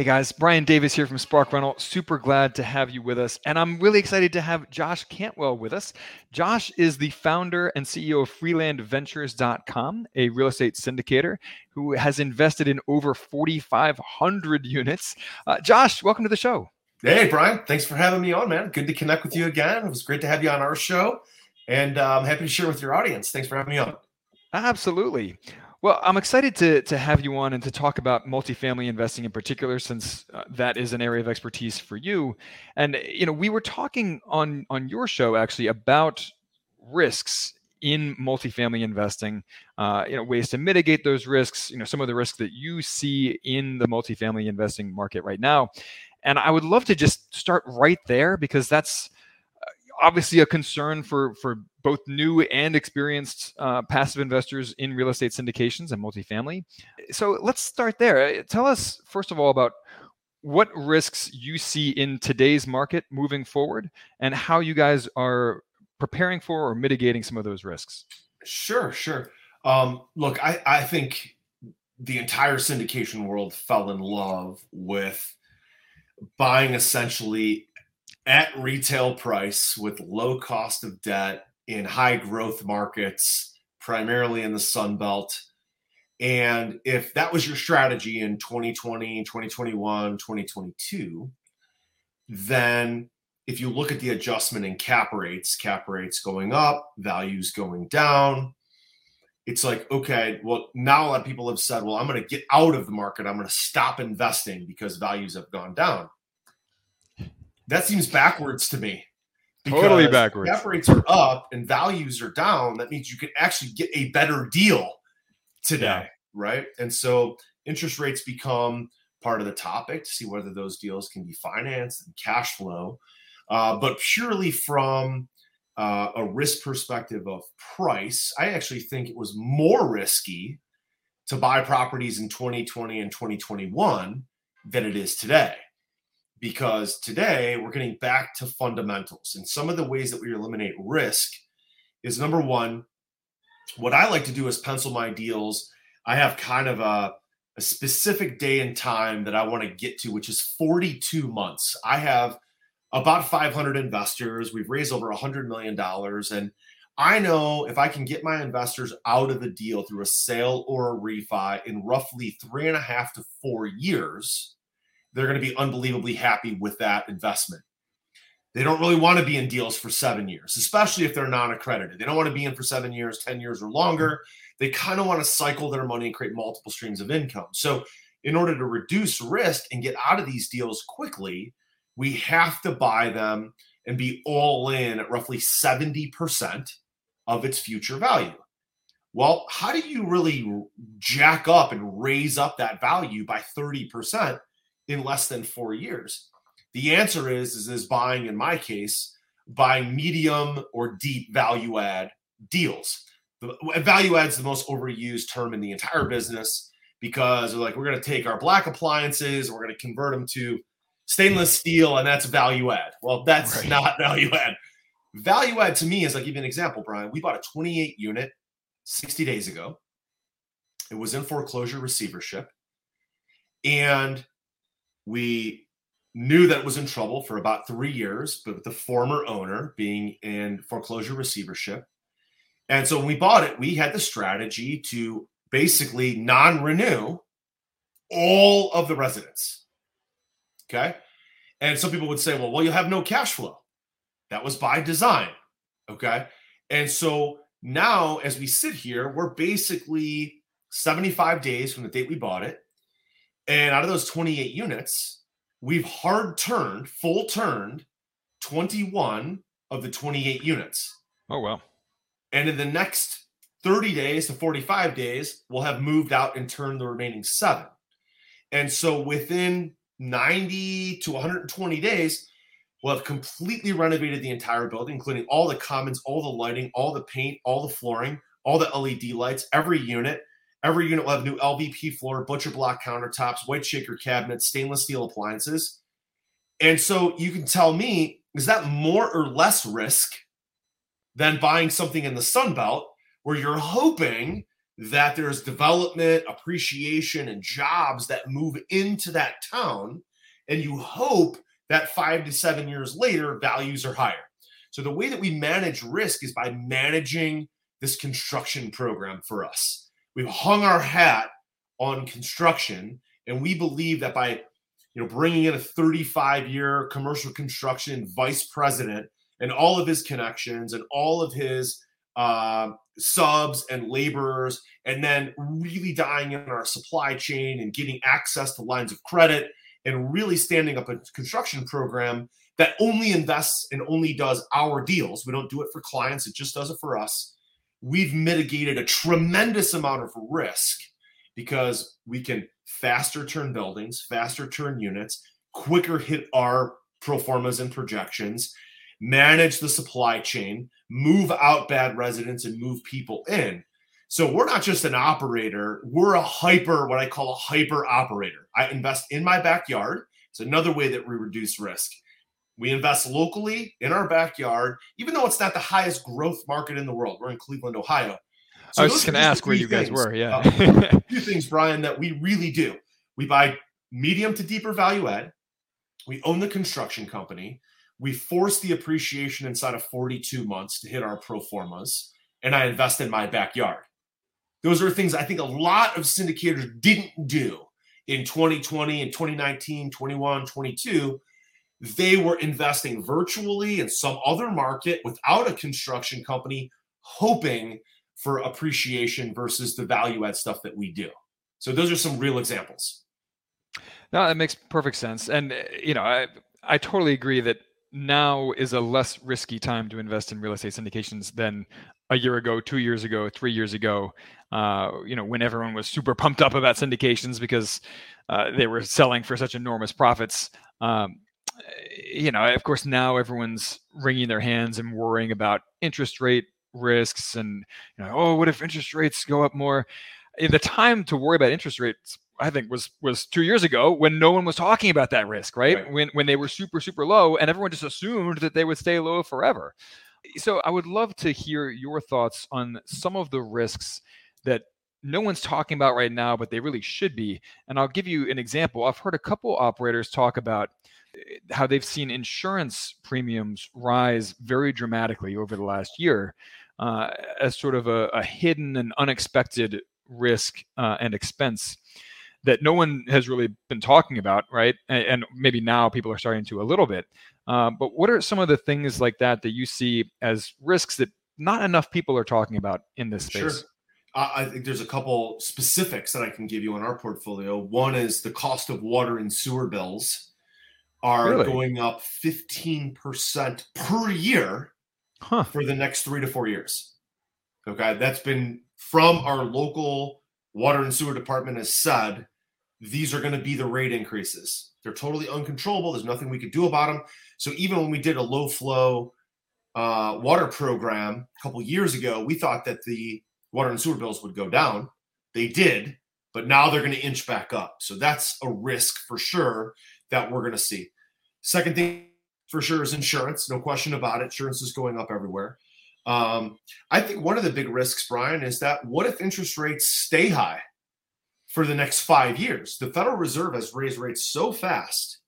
Hey guys, Brian Davis here from Spark Rental. Super glad to have you with us. And I'm really excited to have Josh Cantwell with us. Josh is the founder and CEO of freelandventures.com, a real estate syndicator who has invested in over 4,500 units. Uh, Josh, welcome to the show. Hey, Brian. Thanks for having me on, man. Good to connect with you again. It was great to have you on our show. And uh, I'm happy to share with your audience. Thanks for having me on. Absolutely. Well, I'm excited to, to have you on and to talk about multifamily investing in particular, since uh, that is an area of expertise for you. And you know, we were talking on on your show actually about risks in multifamily investing. Uh, you know, ways to mitigate those risks. You know, some of the risks that you see in the multifamily investing market right now. And I would love to just start right there because that's obviously a concern for for both new and experienced uh, passive investors in real estate syndications and multifamily. So let's start there. Uh, tell us first of all about what risks you see in today's market moving forward, and how you guys are preparing for or mitigating some of those risks. Sure, sure. Um, look, I, I think the entire syndication world fell in love with buying essentially at retail price with low cost of debt in high growth markets, primarily in the Sun Belt. And if that was your strategy in 2020, 2021, 2022, then if you look at the adjustment in cap rates, cap rates going up, values going down, it's like, okay, well, now a lot of people have said, well, I'm going to get out of the market. I'm going to stop investing because values have gone down. That seems backwards to me. Totally backwards. Cap rates are up and values are down. That means you can actually get a better deal today, yeah. right? And so interest rates become part of the topic to see whether those deals can be financed and cash flow. Uh, but purely from uh, a risk perspective of price, I actually think it was more risky to buy properties in 2020 and 2021 than it is today because today we're getting back to fundamentals. And some of the ways that we eliminate risk is number one, what I like to do is pencil my deals. I have kind of a, a specific day and time that I want to get to, which is 42 months. I have about 500 investors. We've raised over $100 million. And I know if I can get my investors out of the deal through a sale or a refi in roughly three and a half to four years, they're going to be unbelievably happy with that investment. They don't really want to be in deals for seven years, especially if they're non accredited. They don't want to be in for seven years, 10 years, or longer. They kind of want to cycle their money and create multiple streams of income. So, in order to reduce risk and get out of these deals quickly, we have to buy them and be all in at roughly 70% of its future value. Well, how do you really jack up and raise up that value by 30%? In less than four years? The answer is, is, is buying, in my case, buying medium or deep value add deals. The, value add is the most overused term in the entire business because like we're going to take our black appliances, we're going to convert them to stainless steel, and that's value add. Well, that's right. not value add. Value add to me is like, give you an example, Brian. We bought a 28 unit 60 days ago. It was in foreclosure receivership. And we knew that it was in trouble for about three years, but with the former owner being in foreclosure receivership. And so when we bought it, we had the strategy to basically non renew all of the residents. Okay. And some people would say, well, well, you'll have no cash flow. That was by design. Okay. And so now, as we sit here, we're basically 75 days from the date we bought it. And out of those 28 units, we've hard turned, full turned 21 of the 28 units. Oh, well. And in the next 30 days to 45 days we'll have moved out and turned the remaining seven. And so within 90 to 120 days, we'll have completely renovated the entire building, including all the commons, all the lighting, all the paint, all the flooring, all the LED lights, every unit. Every unit will have new LVP floor, butcher block countertops, white shaker cabinets, stainless steel appliances. And so you can tell me, is that more or less risk than buying something in the Sun Belt where you're hoping that there's development, appreciation, and jobs that move into that town. And you hope that five to seven years later, values are higher. So the way that we manage risk is by managing this construction program for us. We've hung our hat on construction, and we believe that by you know bringing in a 35 year commercial construction vice president and all of his connections and all of his uh, subs and laborers, and then really dying in our supply chain and getting access to lines of credit and really standing up a construction program that only invests and only does our deals. We don't do it for clients, it just does it for us. We've mitigated a tremendous amount of risk because we can faster turn buildings, faster turn units, quicker hit our pro formas and projections, manage the supply chain, move out bad residents and move people in. So we're not just an operator, we're a hyper, what I call a hyper operator. I invest in my backyard. It's another way that we reduce risk. We invest locally in our backyard, even though it's not the highest growth market in the world. We're in Cleveland, Ohio. So I was just going to ask where you guys things, were. Yeah. uh, few things, Brian, that we really do. We buy medium to deeper value add. We own the construction company. We force the appreciation inside of 42 months to hit our pro formas. And I invest in my backyard. Those are things I think a lot of syndicators didn't do in 2020 and 2019, 21, 22. They were investing virtually in some other market without a construction company, hoping for appreciation versus the value add stuff that we do. So those are some real examples. No, that makes perfect sense. And eh, you know, I I totally agree that now is a less risky time to invest in real estate syndications than a year ago, two years ago, three years ago. Uh, you know, when everyone was super pumped up about syndications because uh, they were selling for such enormous profits. Um, you know, of course, now everyone's wringing their hands and worrying about interest rate risks and you know, oh, what if interest rates go up more? The time to worry about interest rates, I think, was was two years ago when no one was talking about that risk, right? right? When when they were super super low, and everyone just assumed that they would stay low forever. So I would love to hear your thoughts on some of the risks that no one's talking about right now, but they really should be. And I'll give you an example. I've heard a couple operators talk about eh, how they've seen insurance premiums rise very dramatically over the last year uh, as sort of a, a, hidden and unexpected risk uh, and expense that no one has really been talking about, right? And, and maybe now people are starting to a little bit. Uh, but what are some of the things like that that you see as risks that not enough people are talking about in this space? Sure. I think there's a couple specifics that I can give you on our portfolio. One is the cost of water and sewer bills are really? going up 15% per year huh. for the next three to four years. Okay, that's been from our local water and sewer department has said these are going to be the rate increases. They're totally uncontrollable. There's nothing we could do about them. So even when we did a low flow uh, water program a couple years ago, we thought that the water and sewer bills would go down. They did, but now they're going to inch back up. So that's a risk for sure that we're going to see. Second thing for sure is insurance. No question about it. Insurance is going up everywhere. Um, I think one of the big risks, Brian, is that what if interest rates stay high for the next five years? The Federal Reserve has raised rates so fast,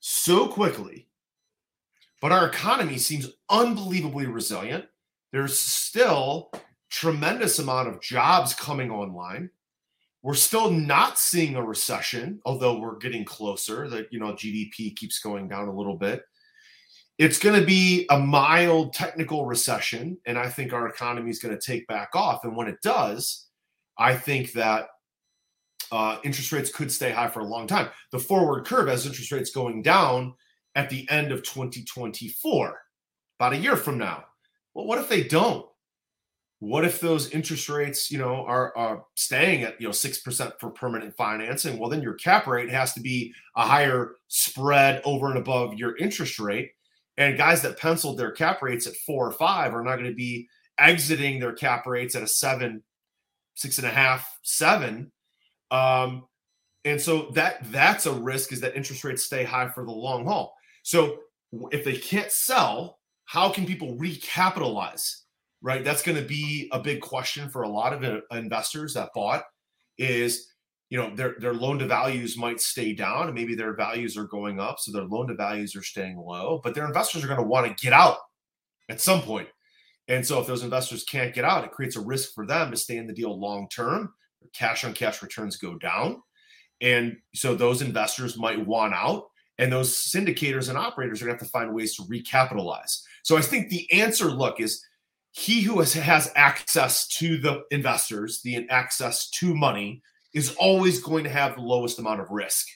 so quickly, but our economy seems unbelievably resilient. There's still tremendous amount of jobs coming online. We're still not seeing a recession, although we're getting closer. That you know, GDP keeps going down a little bit. It's going to be a mild technical recession, and I think our economy is going to take back off. And when it does, I think that uh, interest rates could stay high for a long time. The forward curve has interest rates going down at the end of 2024, about a year from now. Well, what if they don't? What if those interest rates, you know, are, are staying at you know six percent for permanent financing? Well, then your cap rate has to be a higher spread over and above your interest rate. And guys that penciled their cap rates at four or five are not going to be exiting their cap rates at a seven, six and a half, seven. Um, and so that that's a risk is that interest rates stay high for the long haul. So if they can't sell, how can people recapitalize? Right? That's going to be a big question for a lot of uh, investors that bought is, you know, their their loan to values might stay down and maybe their values are going up, so their loan to values are staying low, but their investors are going to want to get out at some point. And so if those investors can't get out, it creates a risk for them to stay in the deal long term. Cash on cash returns go down. And so those investors might want out and those syndicators and operators are going to have to find ways to recapitalize. So I think the answer look is he who has, has access to the investors, the access to money, is always going to have the lowest amount of risk.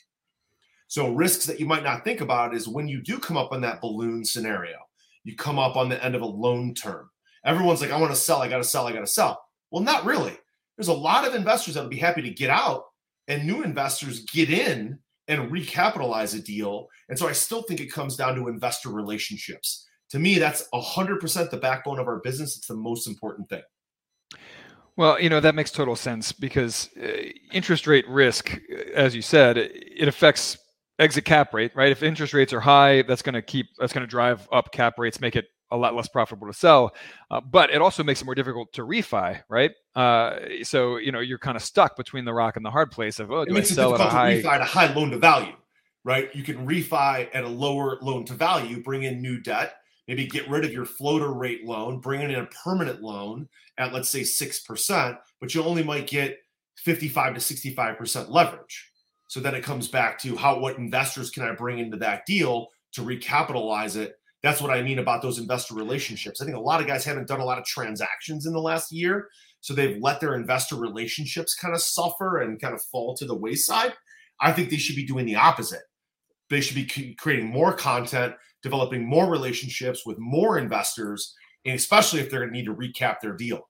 So, risks that you might not think about is when you do come up on that balloon scenario, you come up on the end of a loan term. Everyone's like, I want to sell, I got to sell, I got to sell. Well, not really. There's a lot of investors that would be happy to get out, and new investors get in and recapitalize a deal. And so, I still think it comes down to investor relationships to me, that's 100% the backbone of our business. It's the most important thing. Well, you know, that makes total sense because uh, interest rate risk, uh, as you said, it affects exit cap rate, right? If interest rates are high, that's going to keep, that's going to drive up cap rates, make it a lot less profitable to sell. Uh, but it also makes it more difficult to refi, right? Uh, so, you know, you're kind of stuck between the rock and the hard place of, oh, do it makes I sell it at a high... refi at a high loan to value, right? You can refi at a lower loan to value, bring in new debt maybe get rid of your floater rate loan, bring in a permanent loan at let's say 6%, but you only might get 55 to 65% leverage. So then it comes back to how what investors can I bring into that deal to recapitalize it? That's what I mean about those investor relationships. I think a lot of guys haven't done a lot of transactions in the last year. So they've let their investor relationships kind of suffer and kind of fall to the wayside. I think they should be doing the opposite. They should be creating more content developing more relationships with more investors, and especially if they're going to need to recap their deal.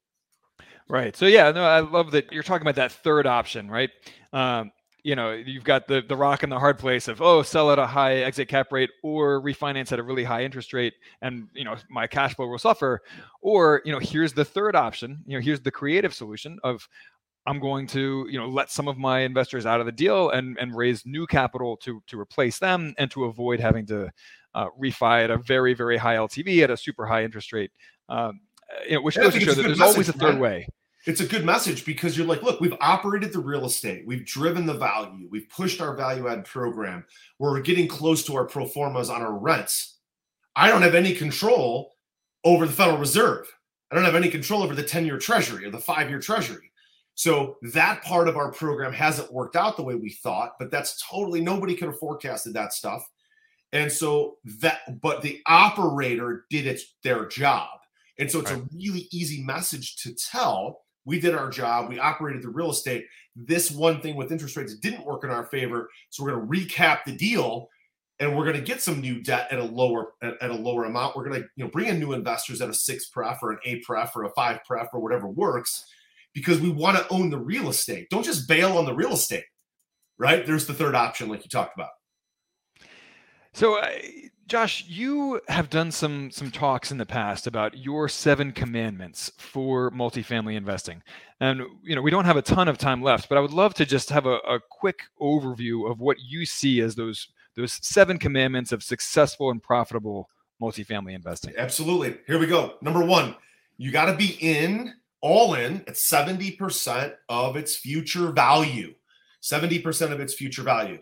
Right. So yeah, no, I love that you're talking about that third option, right? Um, you know, you've got the the rock and the hard place of oh, sell at a high exit cap rate or refinance at a really high interest rate, and you know my cash flow will suffer. Or you know, here's the third option. You know, here's the creative solution of I'm going to, you know, let some of my investors out of the deal and and raise new capital to to replace them and to avoid having to uh, refi at a very, very high LTV at a super high interest rate. Um, you know, which goes to show that there's message, always a third right? way. It's a good message because you're like, look, we've operated the real estate, we've driven the value, we've pushed our value add program, we're getting close to our pro formas on our rents. I don't have any control over the Federal Reserve. I don't have any control over the 10 year treasury or the five year treasury. So that part of our program hasn't worked out the way we thought, but that's totally nobody could have forecasted that stuff. And so that, but the operator did its their job. And so it's right. a really easy message to tell. We did our job. We operated the real estate. This one thing with interest rates didn't work in our favor. So we're going to recap the deal and we're going to get some new debt at a lower at, at a lower amount. We're going to you know bring in new investors at a six pref or an eight pref or a five pref or whatever works because we want to own the real estate. Don't just bail on the real estate, right? There's the third option, like you talked about. So, uh, Josh, you have done some some talks in the past about your seven commandments for multifamily investing, and you know we don't have a ton of time left, but I would love to just have a, a quick overview of what you see as those those seven commandments of successful and profitable multifamily investing. Absolutely. Here we go. Number one, you got to be in all in at seventy percent of its future value. Seventy percent of its future value.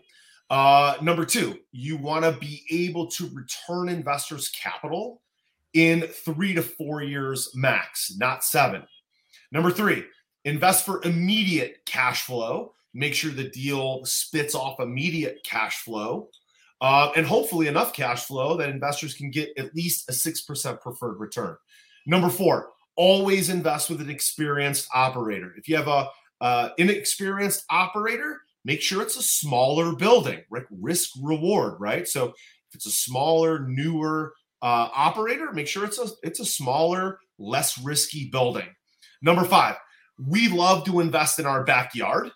Uh, number two, you want to be able to return investors' capital in three to four years max, not seven. Number three, invest for immediate cash flow. Make sure the deal spits off immediate cash flow. Uh, and hopefully enough cash flow that investors can get at least a 6% preferred return. Number four, always invest with an experienced operator. If you have a uh, inexperienced operator, make sure it's a smaller building, risk reward, right? So if it's a smaller, newer uh, operator, make sure it's a it's a smaller, less risky building. Number five, we love to invest in our backyard.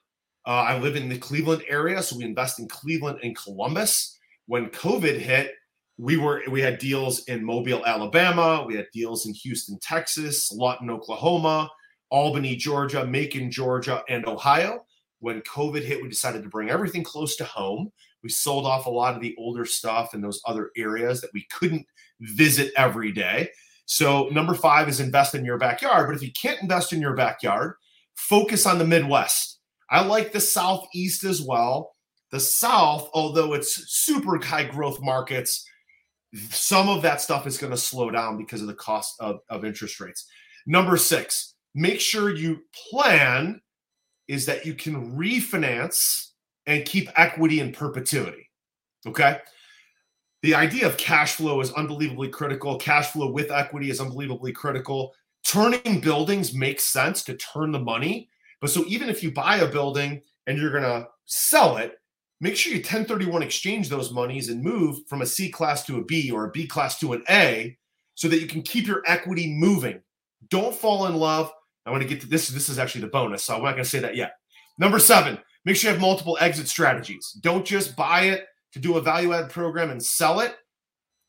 Uh, I live in the Cleveland area, so we invest in Cleveland and Columbus. When COVID hit, we were we had deals in Mobile, Alabama. We had deals in Houston, Texas, Lawton, Oklahoma, Albany, Georgia, Macon, Georgia, and Ohio. When COVID hit, we decided to bring everything close to home. We sold off a lot of the older stuff in those other areas that we couldn't visit every day. So number five is invest in your backyard. But if you can't invest in your backyard, focus on the Midwest. I like the Southeast as well. The South, although it's super high growth markets, some of that stuff is going to slow down because of the cost of, of interest rates. Number six, make sure you plan is that you can refinance and keep equity in perpetuity. Okay. The idea of cash flow is unbelievably critical. Cash flow with equity is unbelievably critical. Turning buildings makes sense to turn the money. But so even if you buy a building and you're going to sell it, make sure you 1031 exchange those monies and move from a C class to a B or a B class to an A so that you can keep your equity moving. Don't fall in love. I want to get to this. This is actually the bonus. So I'm not going to say that yet. Number seven, make sure you have multiple exit strategies. Don't just buy it to do a value add program and sell it.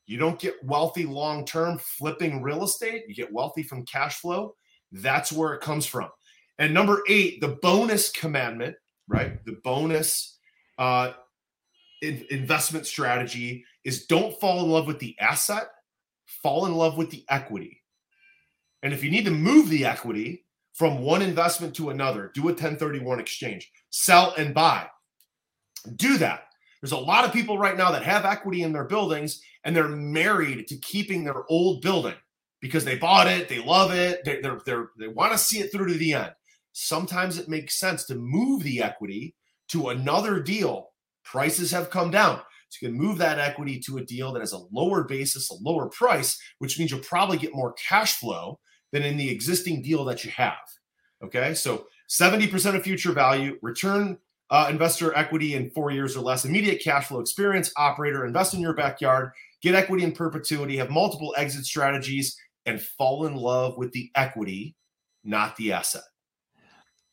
You don't get wealthy long term flipping real estate. You get wealthy from cash flow. That's where it comes from. And number eight, the bonus commandment, right? The bonus uh, in- investment strategy is don't fall in love with the asset, fall in love with the equity. And if you need to move the equity from one investment to another, do a 1031 exchange, sell and buy. Do that. There's a lot of people right now that have equity in their buildings and they're married to keeping their old building because they bought it, they love it, they they're, they're, they want to see it through to the end. Sometimes it makes sense to move the equity to another deal, prices have come down. So you can move that equity to a deal that has a lower basis, a lower price, which means you'll probably get more cash flow than in the existing deal that you have. Okay, so 70% of future value, return uh, investor equity in four years or less, immediate cash flow experience, operator, invest in your backyard, get equity in perpetuity, have multiple exit strategies, and fall in love with the equity, not the asset.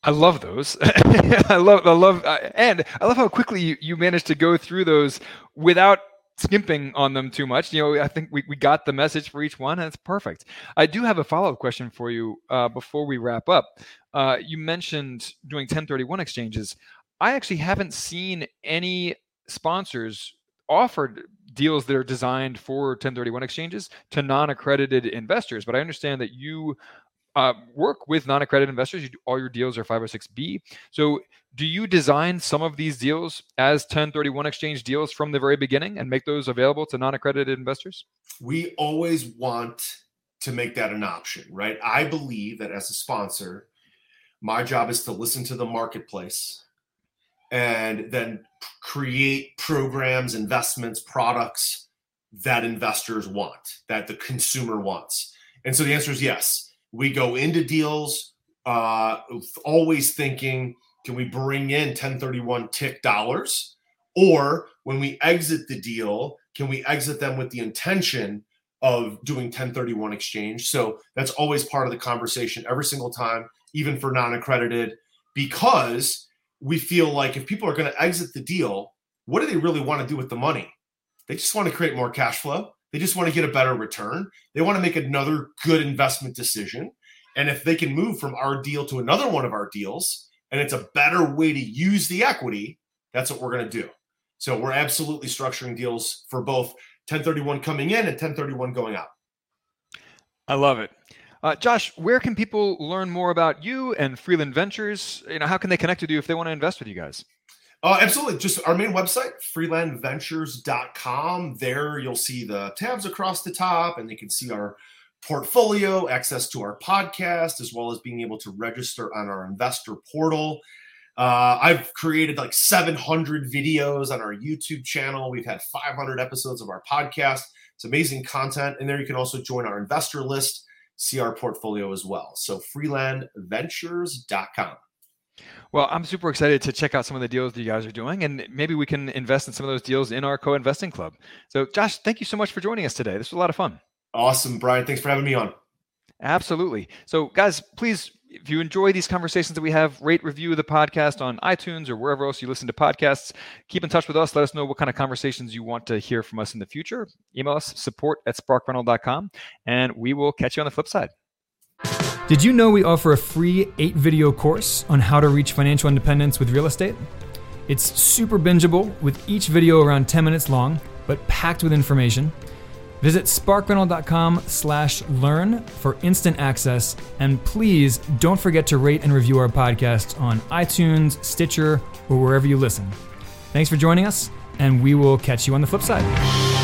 I love those. I love, I love, uh, and I love how quickly you, you managed to go through those without skimping on them too much. You know, I think we, we got the message for each one, and it's perfect. I do have a follow up question for you uh, before we wrap up. Uh, you mentioned doing 1031 exchanges. I actually haven't seen any sponsors offered deals that are designed for 1031 exchanges to non-accredited investors but i understand that you uh, work with non-accredited investors. You do, all your deals are 506b. So, do you design some of these deals as 1031 exchange deals from the very beginning and make those available to non-accredited investors? We always want to make that an option, right? I believe that as a sponsor, my job is to listen to the marketplace and then create programs, investments, products that investors want, that the consumer wants. And so the answer is yes we go into deals uh, always thinking, can we bring in 1031 TIC dollars? Or when we exit the deal, can we exit them with the intention of doing 1031 exchange? So that's always part of the conversation every single time, even for non accredited, because we feel like if people are going to exit the deal, what do they really want to do with the money? They just want to create more cash flow. They just want to get a better return. They want to make another good investment decision. And if they can move from our deal to another one of our deals, and it's a better way to use the equity, that's what we're going to do. So we're absolutely structuring deals for both 1031 coming in and 1031 going out. I love it. Uh, Josh, where can people learn more about you and Freeland Ventures? You know, how can they connect with you if they want to invest with you guys? Uh, absolutely. Just our main website, freelandventures.com. There you'll see the tabs across the top, and you can see our portfolio, access to our podcast, as well as being able to register on our investor portal. Uh, I've created like 700 videos on our YouTube channel. We've had 500 episodes of our podcast. It's amazing content. And there you can also join our investor list, see our portfolio as well. So freelandventures.com. Well, I'm super excited to check out some of the deals that you guys are doing, and maybe we can invest in some of those deals in our co investing club. So, Josh, thank you so much for joining us today. This was a lot of fun. Awesome, Brian. Thanks for having me on. Absolutely. So, guys, please if you enjoy these conversations that we have, rate, review the podcast on iTunes or wherever else you listen to podcasts. Keep in touch with us. Let us know what kind of conversations you want to hear from us in the future. Email us support at sparkrental.com, and we will catch you on the flip side. Did you know we offer a free eight video course on how to reach financial independence with real estate? It's super bingeable with each video around 10 minutes long, but packed with information. Visit sparkrental.com slash learn for instant access. And please don't forget to rate and review our podcast on iTunes, Stitcher, or wherever you listen. Thanks for joining us, and we will catch you on the flip side.